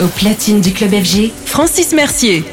Au platine du club FG, Francis Mercier.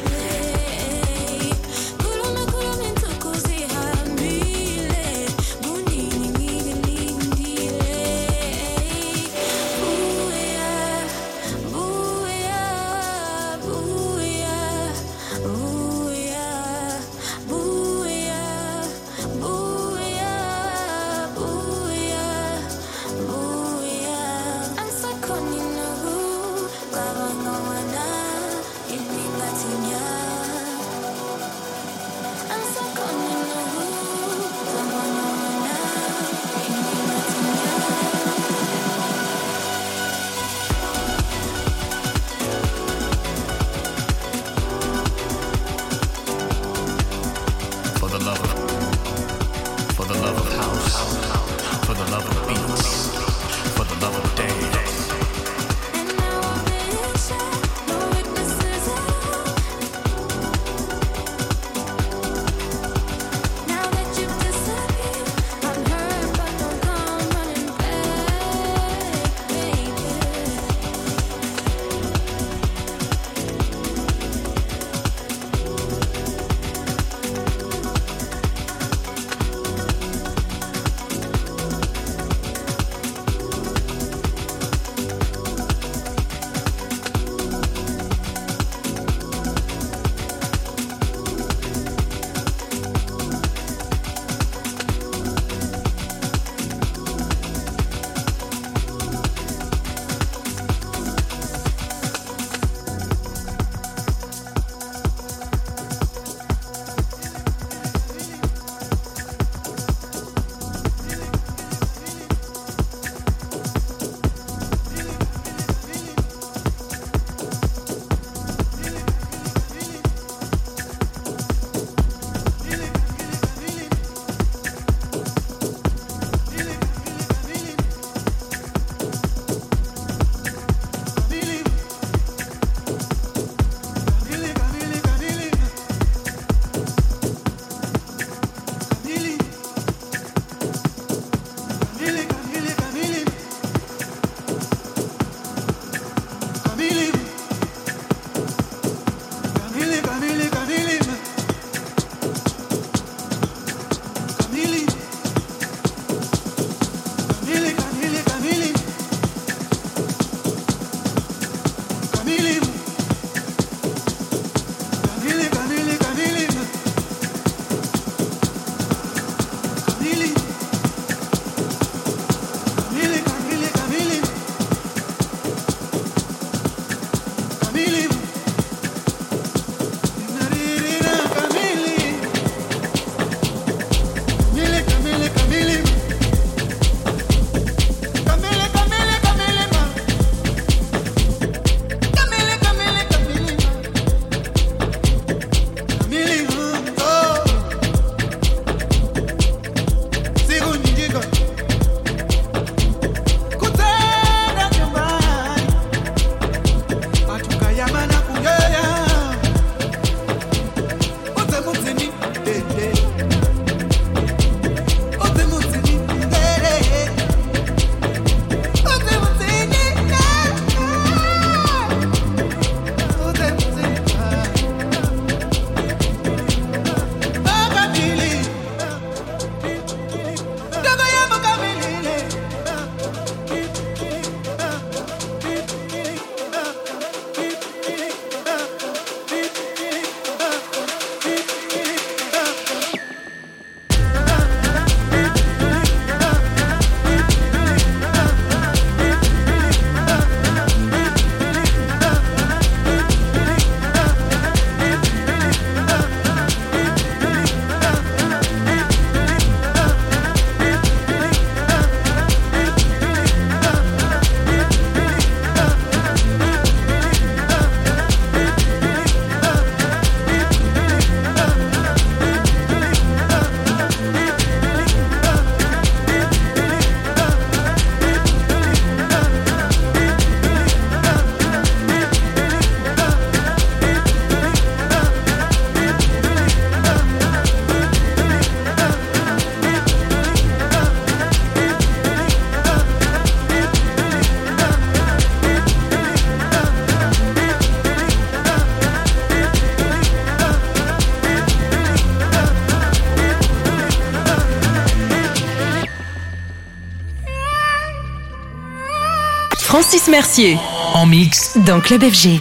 Mercier. En mix. Dans Club FG.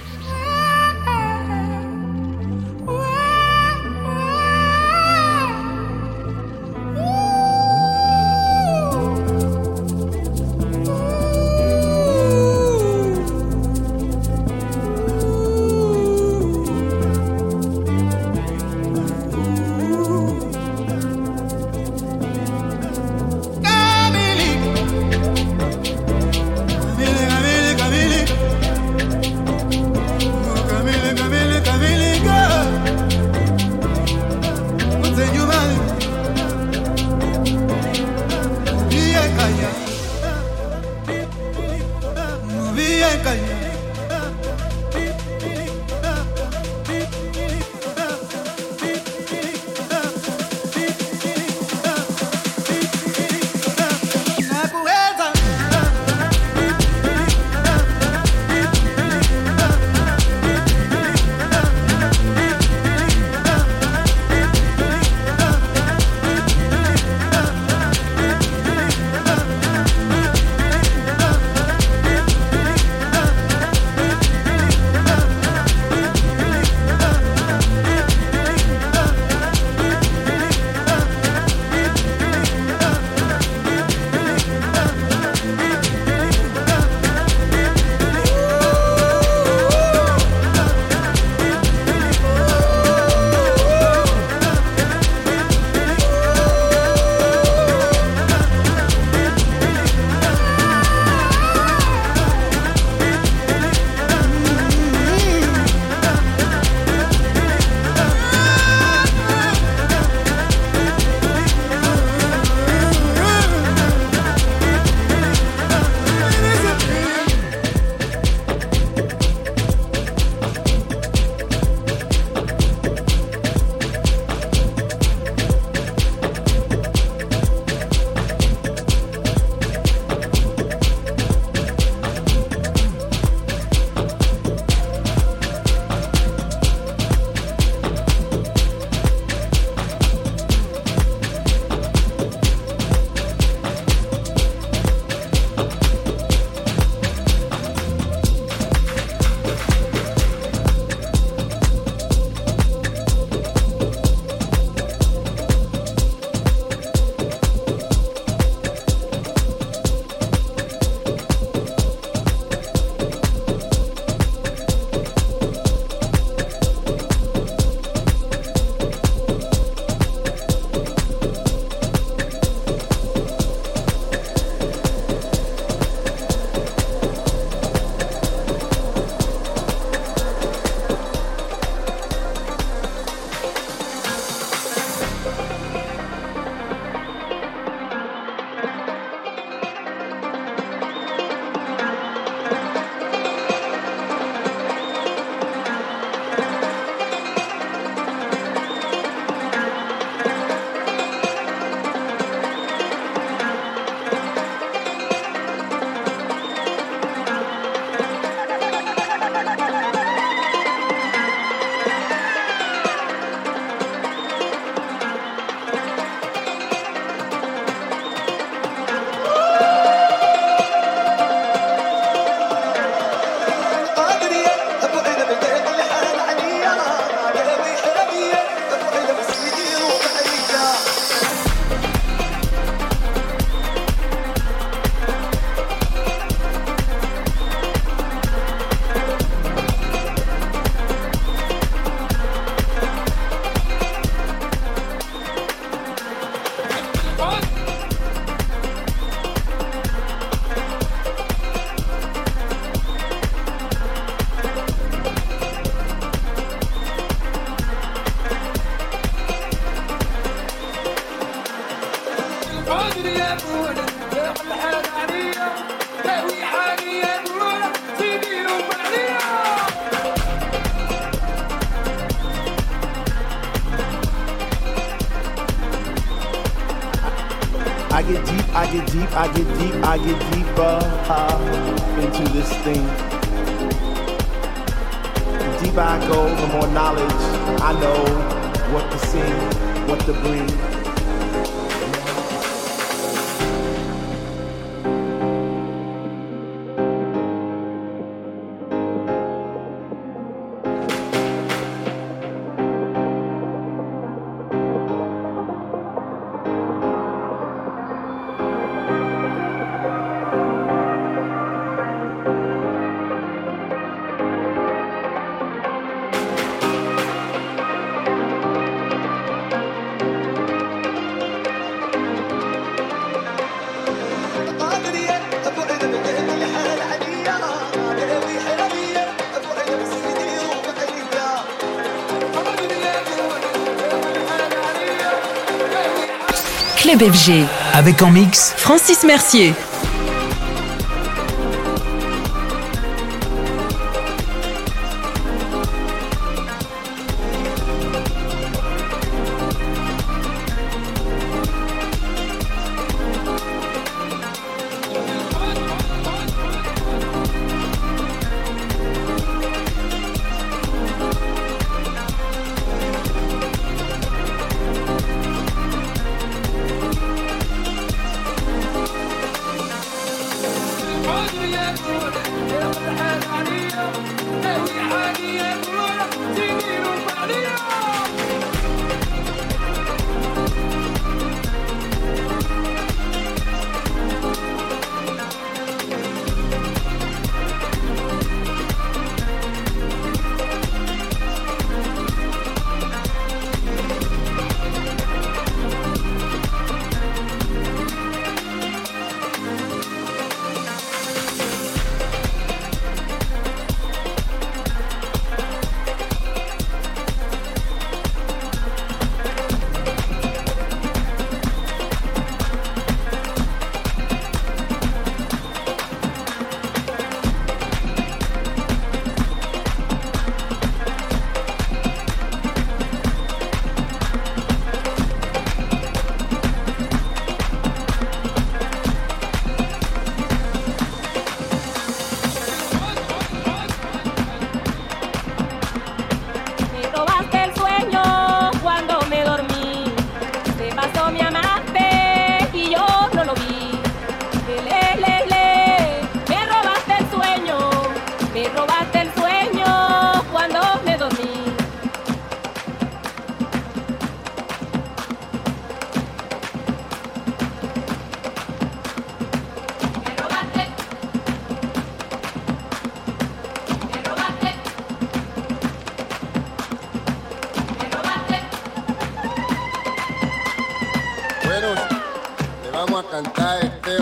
FG. Avec en mix Francis Mercier.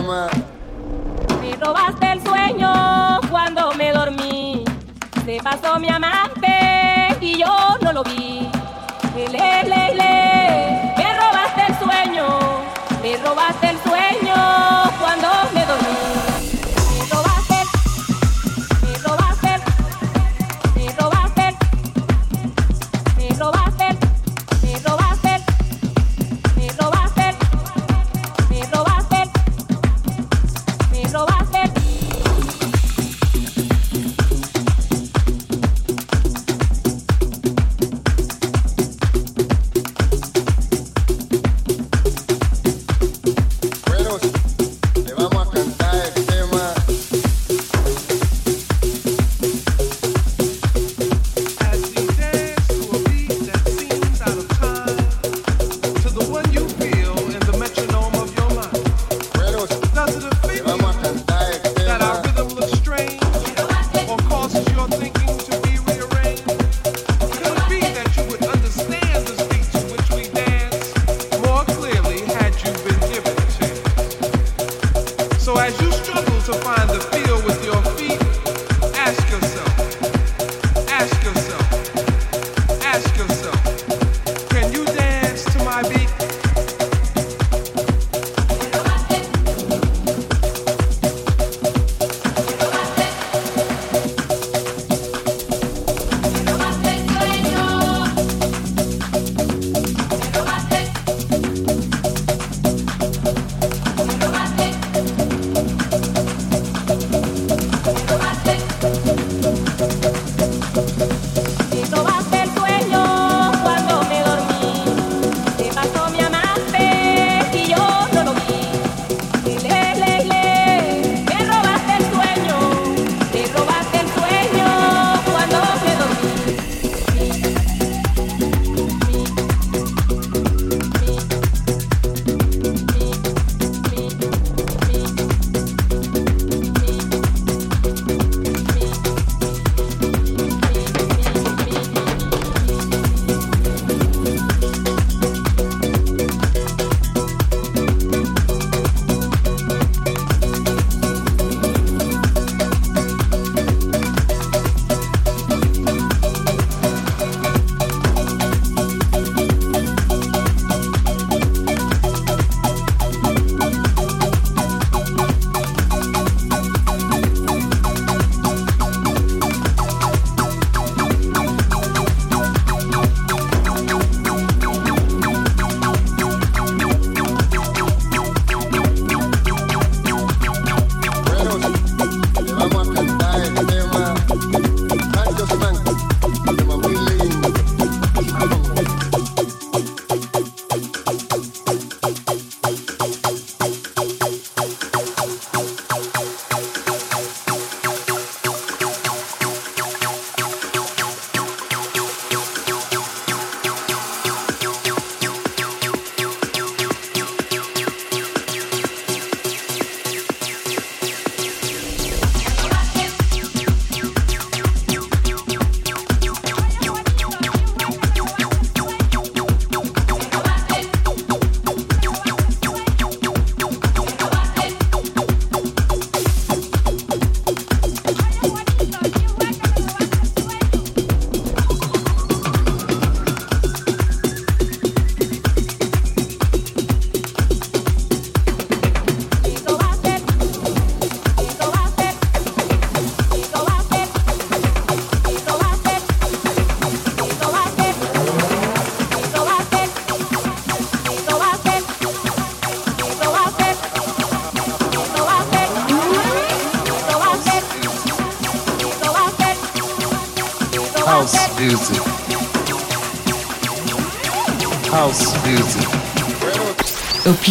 Me robaste el sueño cuando me dormí. Se pasó mi amante y yo no lo vi.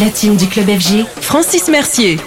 Platine du club FG, Francis Mercier.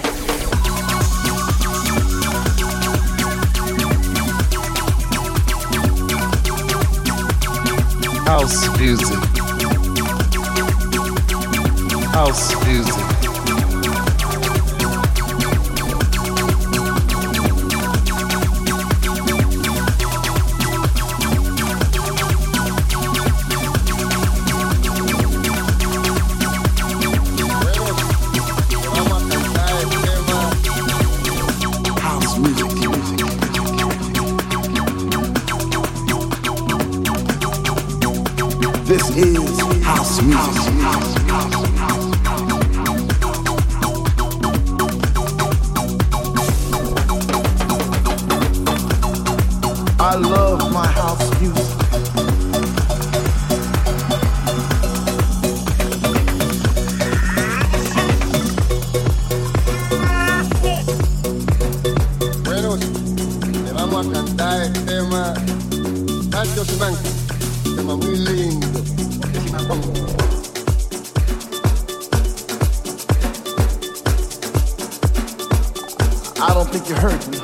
I don't think you heard me.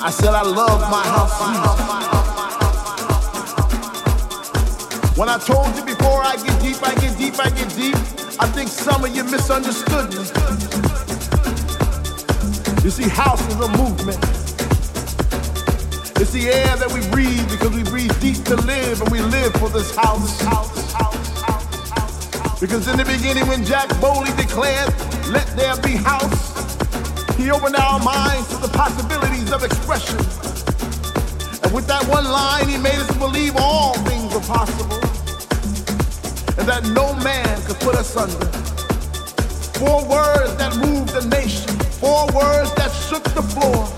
I said I love my house. When I told you before I get deep, I get deep, I get deep, I think some of you misunderstood me. You see, house is a movement. It's the air that we breathe because we breathe deep to live and we live for this house. because in the beginning, when Jack Bowley declared, Let there be house, he opened our minds to the possibilities of expression. And with that one line, he made us believe all things are possible and that no man could put us under. Four words that moved the nation, four words that shook the floor.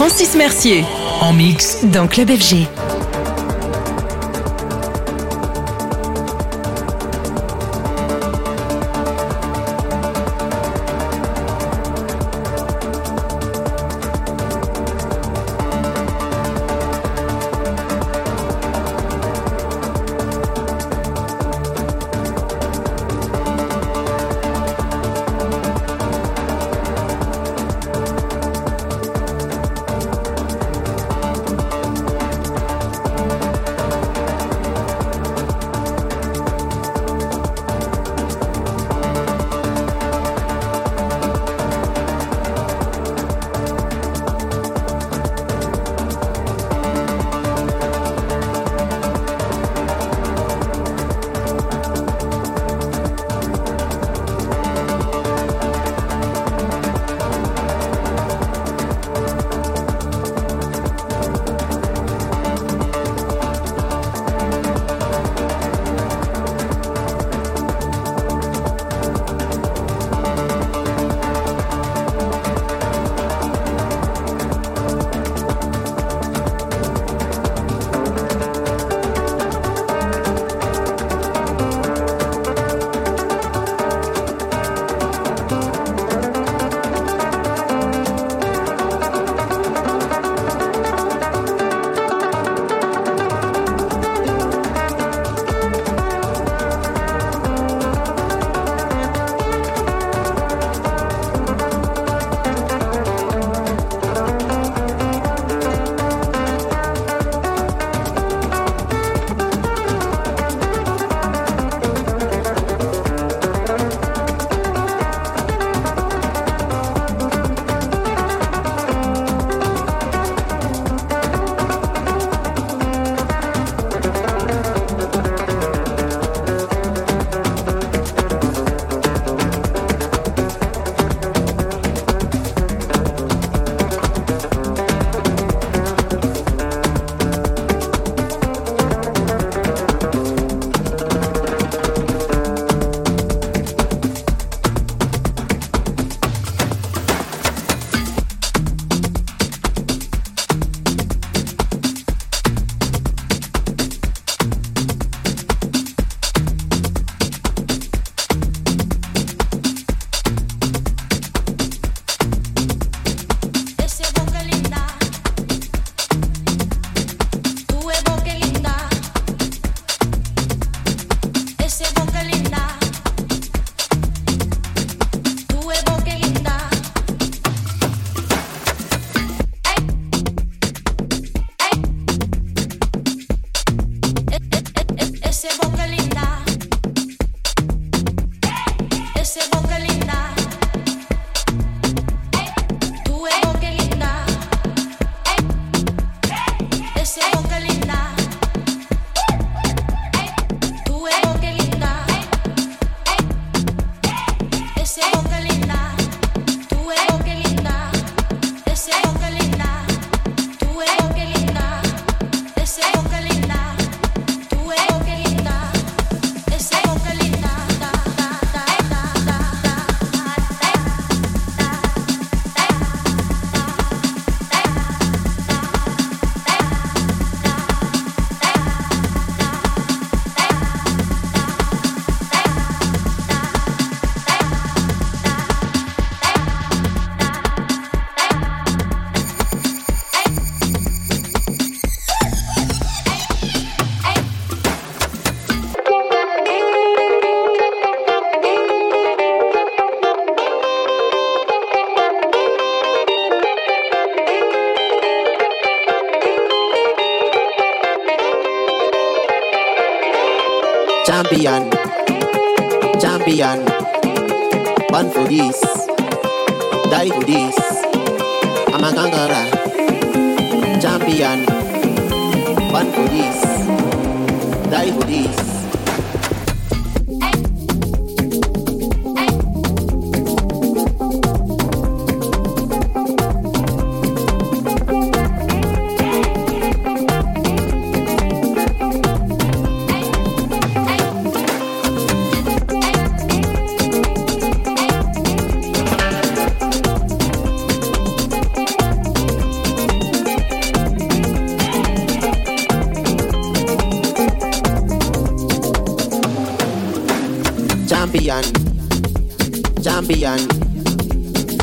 Francis Mercier En mix. dans Club FG.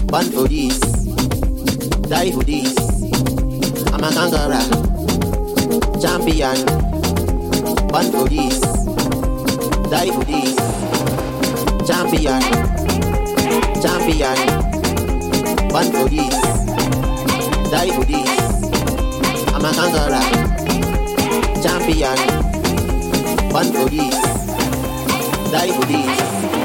Born for this, die for this. I'm a kangaroo, champion. Born for this, die for this. Champion, champion. Born for this, die for this. I'm a kangaroo, champion. Born for this, die for this.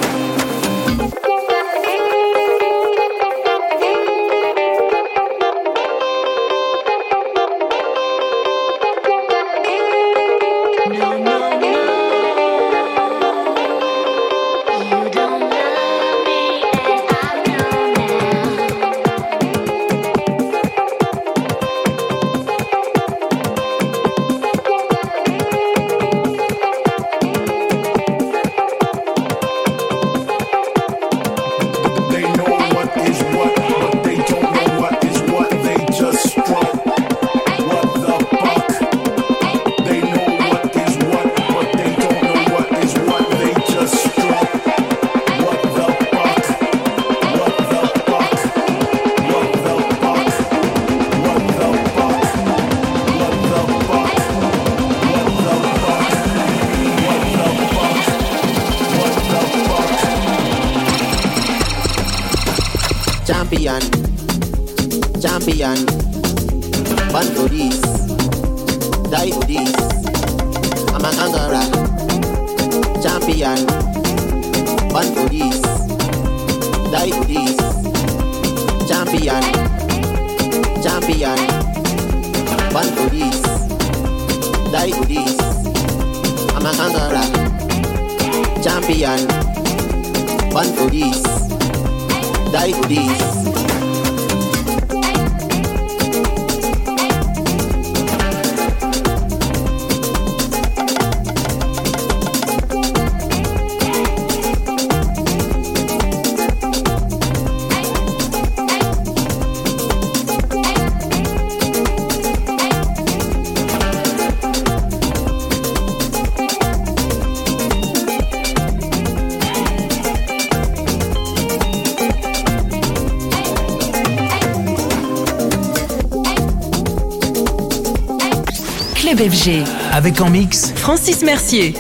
I'm a Angola champion. One for this, die for this. Avec en mix Francis Mercier.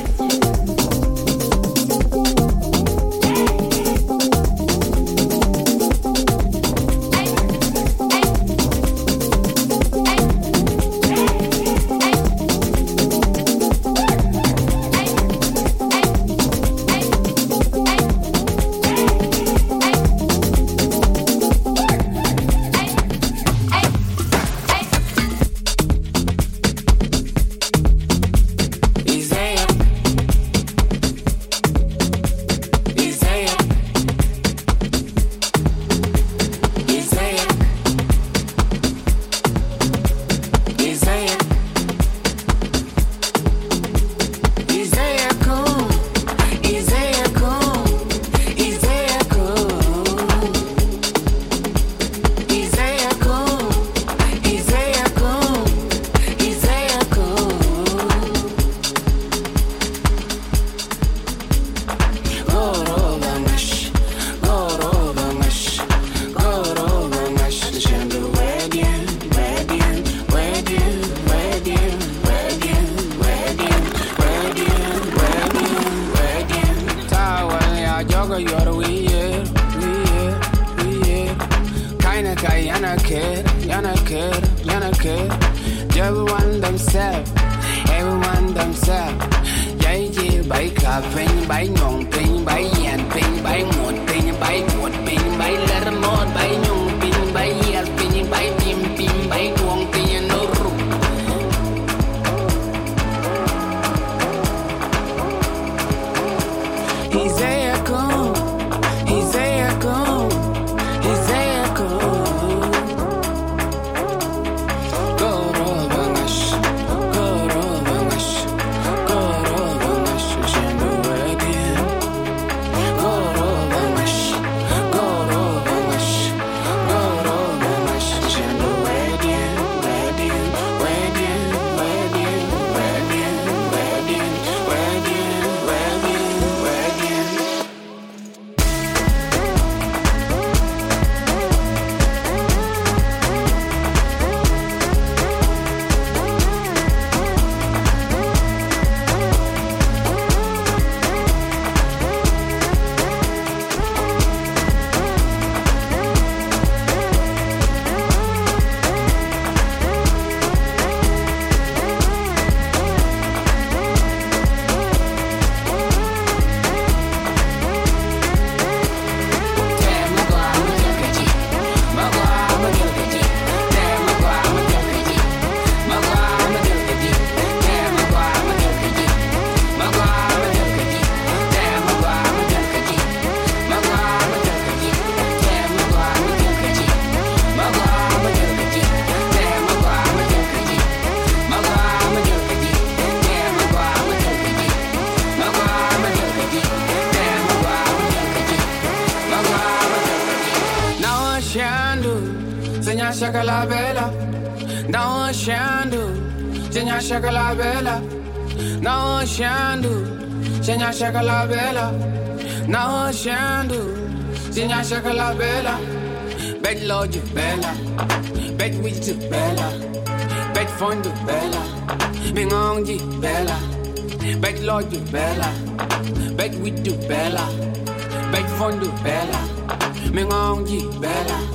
c'è la vela, no scendu, segna c'è la vela, no scendu, segna c'è la vela, bed lodge bella, bed witch bella, bet fondo bella, mingongi bella, bet lodge bella, bed witch bella, bet fondo bella, mingongi bella.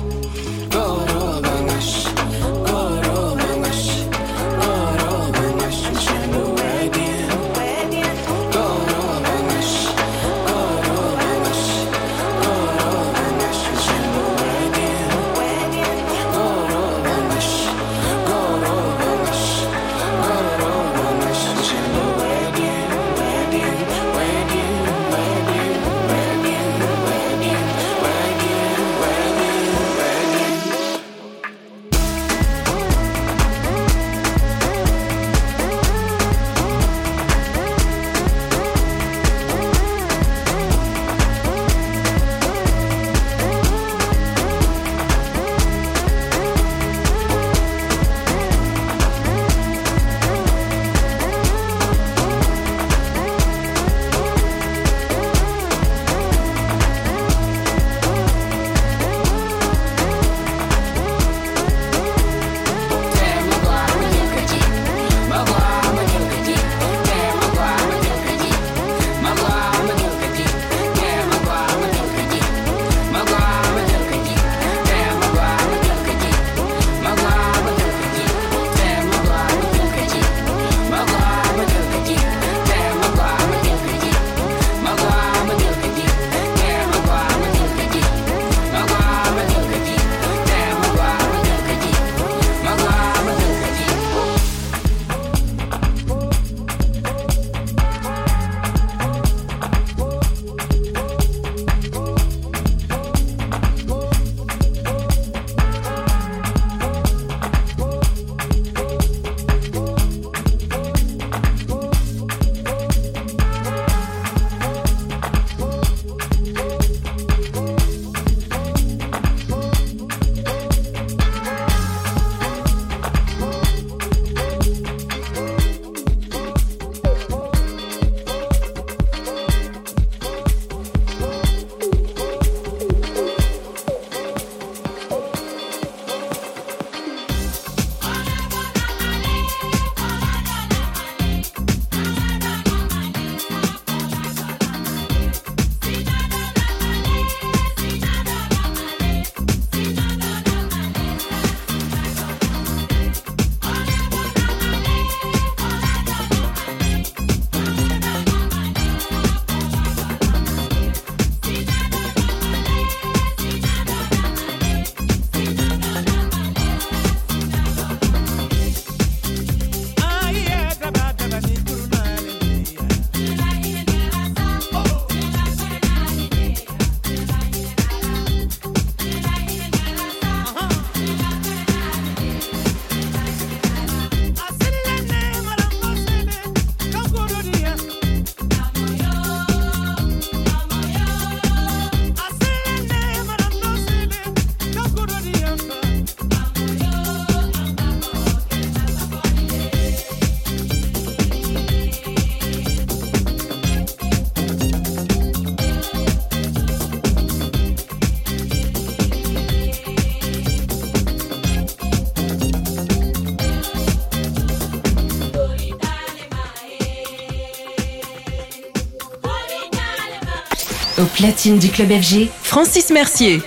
Platine du club FG, Francis Mercier.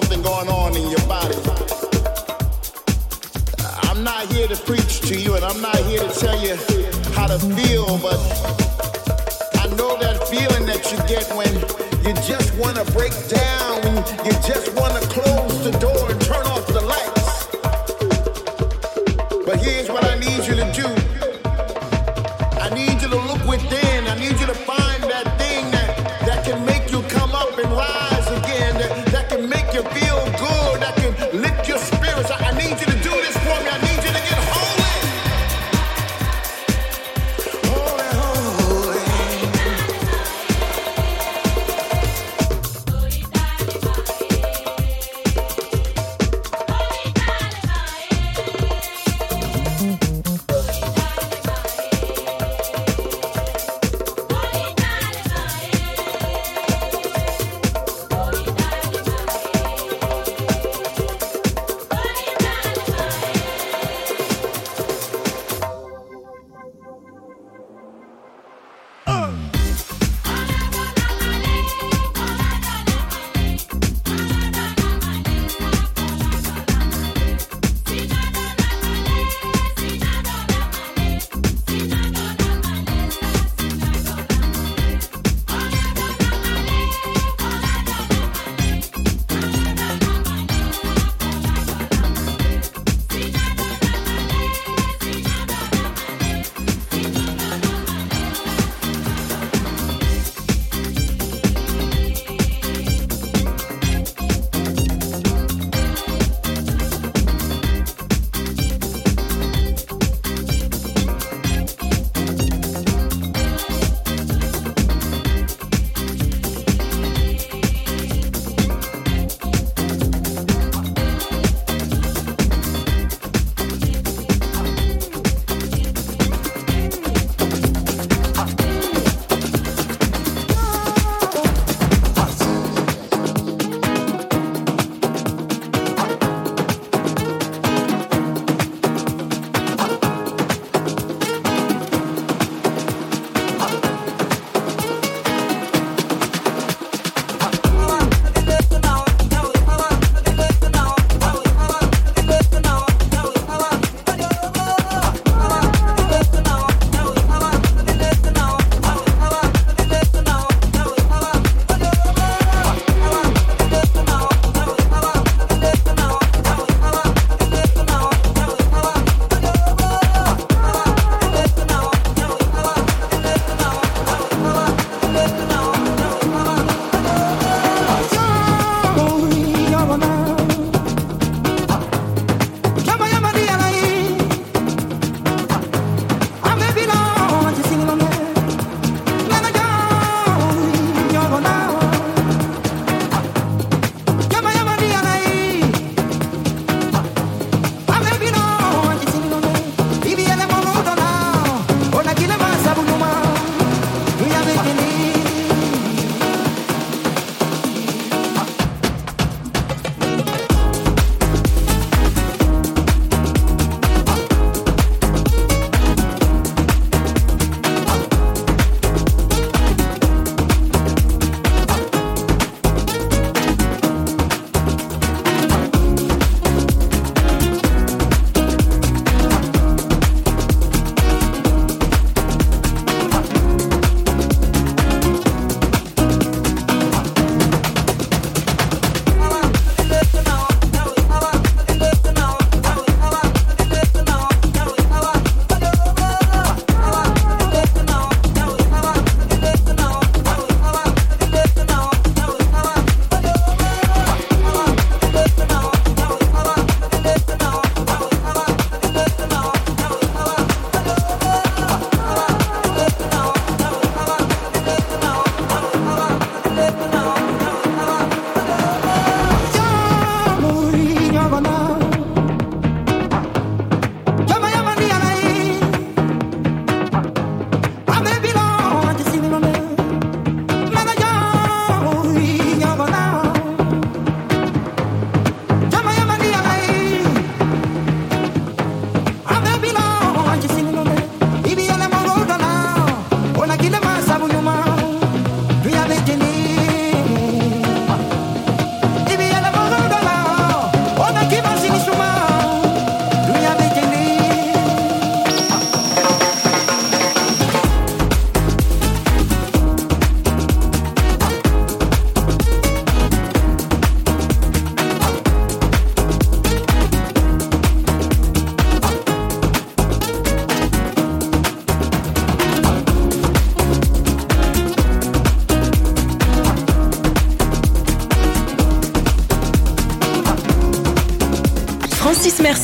Something going on in your body. I'm not here to preach to you and I'm not here to tell you how to feel, but I know that feeling that you get when you just want to break down, when you just want to close